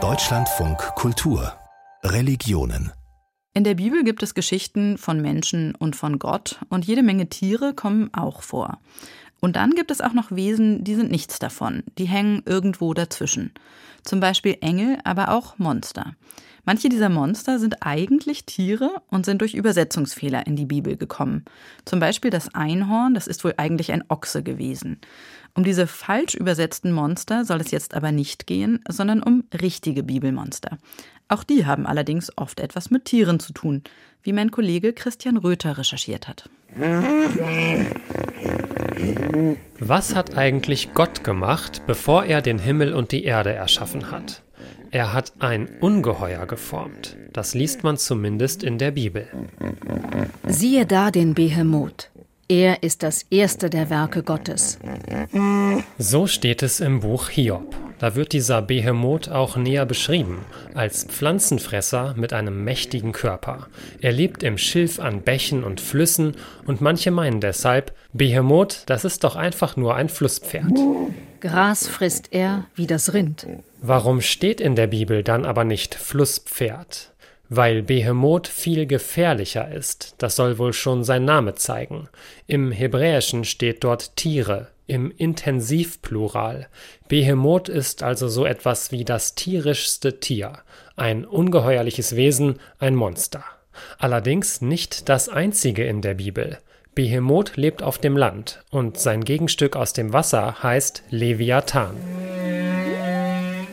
Deutschlandfunk Kultur Religionen in der Bibel gibt es Geschichten von Menschen und von Gott und jede Menge Tiere kommen auch vor. Und dann gibt es auch noch Wesen, die sind nichts davon, die hängen irgendwo dazwischen. Zum Beispiel Engel, aber auch Monster. Manche dieser Monster sind eigentlich Tiere und sind durch Übersetzungsfehler in die Bibel gekommen. Zum Beispiel das Einhorn, das ist wohl eigentlich ein Ochse gewesen. Um diese falsch übersetzten Monster soll es jetzt aber nicht gehen, sondern um richtige Bibelmonster. Auch die haben allerdings oft etwas mit Tieren zu tun, wie mein Kollege Christian Röther recherchiert hat. Was hat eigentlich Gott gemacht, bevor er den Himmel und die Erde erschaffen hat? Er hat ein Ungeheuer geformt. Das liest man zumindest in der Bibel. Siehe da den Behemoth. Er ist das erste der Werke Gottes. So steht es im Buch Hiob. Da wird dieser Behemoth auch näher beschrieben, als Pflanzenfresser mit einem mächtigen Körper. Er lebt im Schilf an Bächen und Flüssen und manche meinen deshalb, Behemoth, das ist doch einfach nur ein Flusspferd. Gras frisst er wie das Rind. Warum steht in der Bibel dann aber nicht Flusspferd? Weil Behemoth viel gefährlicher ist, das soll wohl schon sein Name zeigen. Im Hebräischen steht dort Tiere, im Intensivplural. Behemoth ist also so etwas wie das tierischste Tier, ein ungeheuerliches Wesen, ein Monster. Allerdings nicht das einzige in der Bibel. Behemoth lebt auf dem Land und sein Gegenstück aus dem Wasser heißt Leviathan.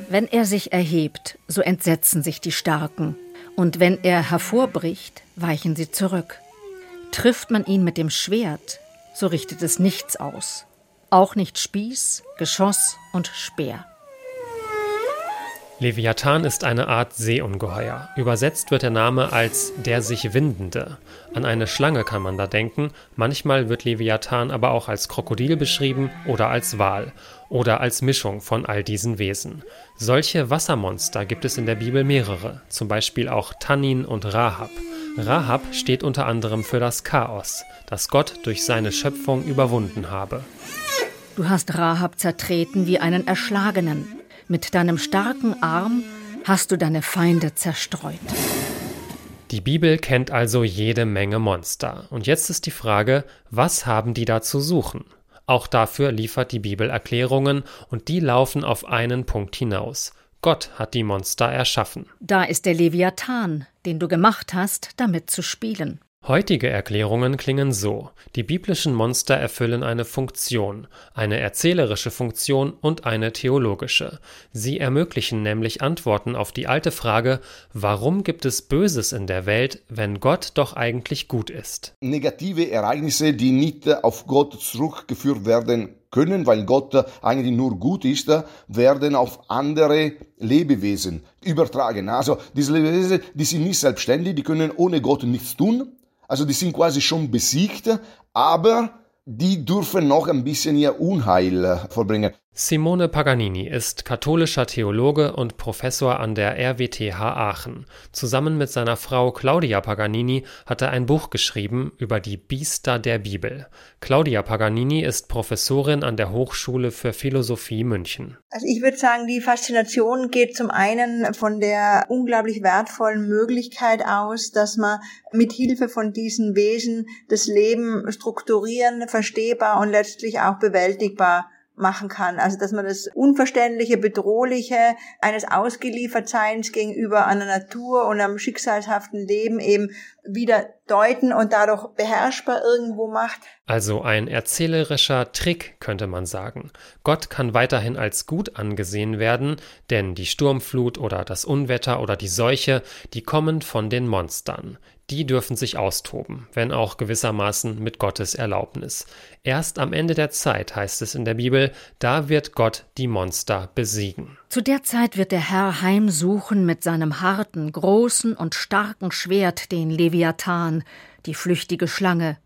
Wenn er sich erhebt, so entsetzen sich die Starken und wenn er hervorbricht, weichen sie zurück. Trifft man ihn mit dem Schwert, so richtet es nichts aus. Auch nicht Spieß, Geschoss und Speer. Leviathan ist eine Art Seeungeheuer. Übersetzt wird der Name als der sich Windende. An eine Schlange kann man da denken. Manchmal wird Leviathan aber auch als Krokodil beschrieben oder als Wal oder als Mischung von all diesen Wesen. Solche Wassermonster gibt es in der Bibel mehrere, zum Beispiel auch Tannin und Rahab. Rahab steht unter anderem für das Chaos, das Gott durch seine Schöpfung überwunden habe. Du hast Rahab zertreten wie einen Erschlagenen. Mit deinem starken Arm hast du deine Feinde zerstreut. Die Bibel kennt also jede Menge Monster. Und jetzt ist die Frage, was haben die da zu suchen? Auch dafür liefert die Bibel Erklärungen und die laufen auf einen Punkt hinaus. Gott hat die Monster erschaffen. Da ist der Leviathan, den du gemacht hast, damit zu spielen. Heutige Erklärungen klingen so. Die biblischen Monster erfüllen eine Funktion, eine erzählerische Funktion und eine theologische. Sie ermöglichen nämlich Antworten auf die alte Frage, warum gibt es Böses in der Welt, wenn Gott doch eigentlich gut ist? Negative Ereignisse, die nicht auf Gott zurückgeführt werden können, weil Gott eigentlich nur gut ist, werden auf andere Lebewesen übertragen. Also diese Lebewesen, die sind nicht selbstständig, die können ohne Gott nichts tun. Also die sind quasi schon besiegt, aber die dürfen noch ein bisschen ihr Unheil äh, vollbringen. Simone Paganini ist katholischer Theologe und Professor an der RWTH Aachen. Zusammen mit seiner Frau Claudia Paganini hat er ein Buch geschrieben über die Biester der Bibel. Claudia Paganini ist Professorin an der Hochschule für Philosophie München. Also ich würde sagen, die Faszination geht zum einen von der unglaublich wertvollen Möglichkeit aus, dass man mit Hilfe von diesen Wesen das Leben strukturieren, verstehbar und letztlich auch bewältigbar machen kann. Also dass man das Unverständliche, Bedrohliche eines Ausgeliefertseins gegenüber einer Natur und einem schicksalshaften Leben eben wieder deuten und dadurch beherrschbar irgendwo macht. Also ein erzählerischer Trick, könnte man sagen. Gott kann weiterhin als gut angesehen werden, denn die Sturmflut oder das Unwetter oder die Seuche, die kommen von den Monstern die dürfen sich austoben, wenn auch gewissermaßen mit Gottes Erlaubnis. Erst am Ende der Zeit heißt es in der Bibel, da wird Gott die Monster besiegen. Zu der Zeit wird der Herr heimsuchen mit seinem harten, großen und starken Schwert den Leviathan, die flüchtige Schlange,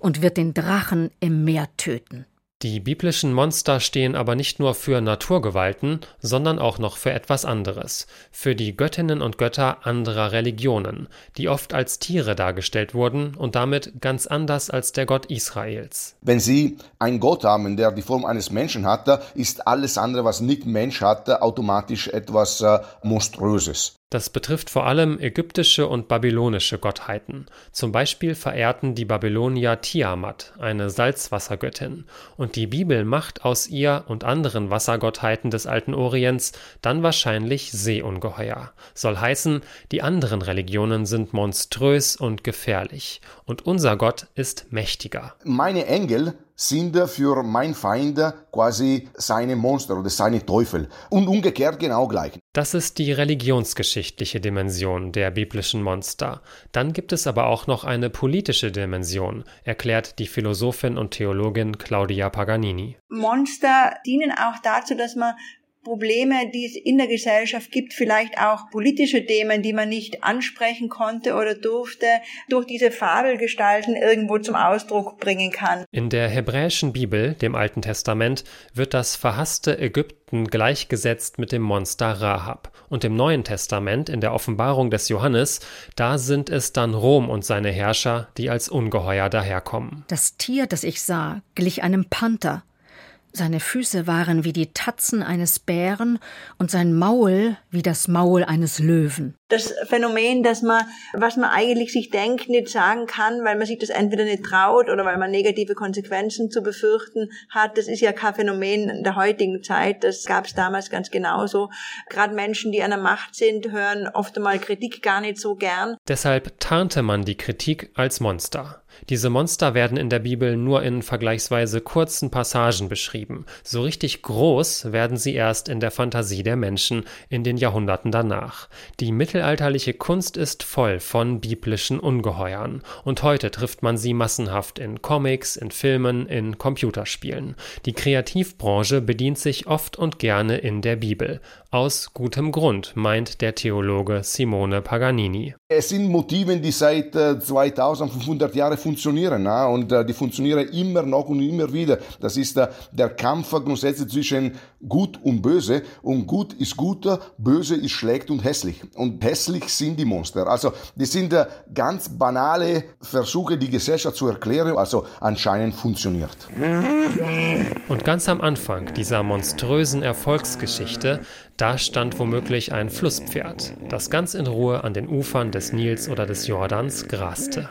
und wird den Drachen im Meer töten. Die biblischen Monster stehen aber nicht nur für Naturgewalten, sondern auch noch für etwas anderes, für die Göttinnen und Götter anderer Religionen, die oft als Tiere dargestellt wurden und damit ganz anders als der Gott Israels. Wenn Sie einen Gott haben, der die Form eines Menschen hatte, ist alles andere, was nicht Mensch hatte, automatisch etwas äh, Monströses. Das betrifft vor allem ägyptische und babylonische Gottheiten. Zum Beispiel verehrten die Babylonier Tiamat, eine Salzwassergöttin, und die Bibel macht aus ihr und anderen Wassergottheiten des alten Orients dann wahrscheinlich Seeungeheuer. Soll heißen, die anderen Religionen sind monströs und gefährlich, und unser Gott ist mächtiger. Meine Engel sind für mein Feind quasi seine Monster oder seine Teufel. Und umgekehrt genau gleich. Das ist die religionsgeschichtliche Dimension der biblischen Monster. Dann gibt es aber auch noch eine politische Dimension, erklärt die Philosophin und Theologin Claudia Paganini. Monster dienen auch dazu, dass man Probleme, die es in der Gesellschaft gibt, vielleicht auch politische Themen, die man nicht ansprechen konnte oder durfte, durch diese Fabelgestalten irgendwo zum Ausdruck bringen kann. In der hebräischen Bibel, dem Alten Testament, wird das verhasste Ägypten gleichgesetzt mit dem Monster Rahab. Und im Neuen Testament, in der Offenbarung des Johannes, da sind es dann Rom und seine Herrscher, die als Ungeheuer daherkommen. Das Tier, das ich sah, glich einem Panther seine Füße waren wie die Tatzen eines Bären und sein Maul wie das Maul eines Löwen. Das Phänomen, dass man, was man eigentlich sich denkt, nicht sagen kann, weil man sich das entweder nicht traut oder weil man negative Konsequenzen zu befürchten hat, das ist ja kein Phänomen der heutigen Zeit. Das gab es damals ganz genauso. Gerade Menschen, die an der Macht sind, hören oft einmal Kritik gar nicht so gern. Deshalb tarnte man die Kritik als Monster. Diese Monster werden in der Bibel nur in vergleichsweise kurzen Passagen beschrieben. So richtig groß werden sie erst in der Fantasie der Menschen in den Jahrhunderten danach. Die mittelalterliche Kunst ist voll von biblischen Ungeheuern und heute trifft man sie massenhaft in Comics, in Filmen, in Computerspielen. Die Kreativbranche bedient sich oft und gerne in der Bibel. Aus gutem Grund, meint der Theologe Simone Paganini. Es sind Motive, die seit 2500 äh, Jahren funktionieren na? und äh, die funktionieren immer noch und immer wieder. Das ist äh, der Kampf grundsätzlich zwischen Gut und Böse und Gut ist gut, Böse ist schlecht und hässlich. Und hässlich sind die Monster. Also die sind ganz banale Versuche, die Gesellschaft zu erklären, also anscheinend funktioniert. Und ganz am Anfang dieser monströsen Erfolgsgeschichte, da stand womöglich ein Flusspferd, das ganz in Ruhe an den Ufern des Nils oder des Jordans graste.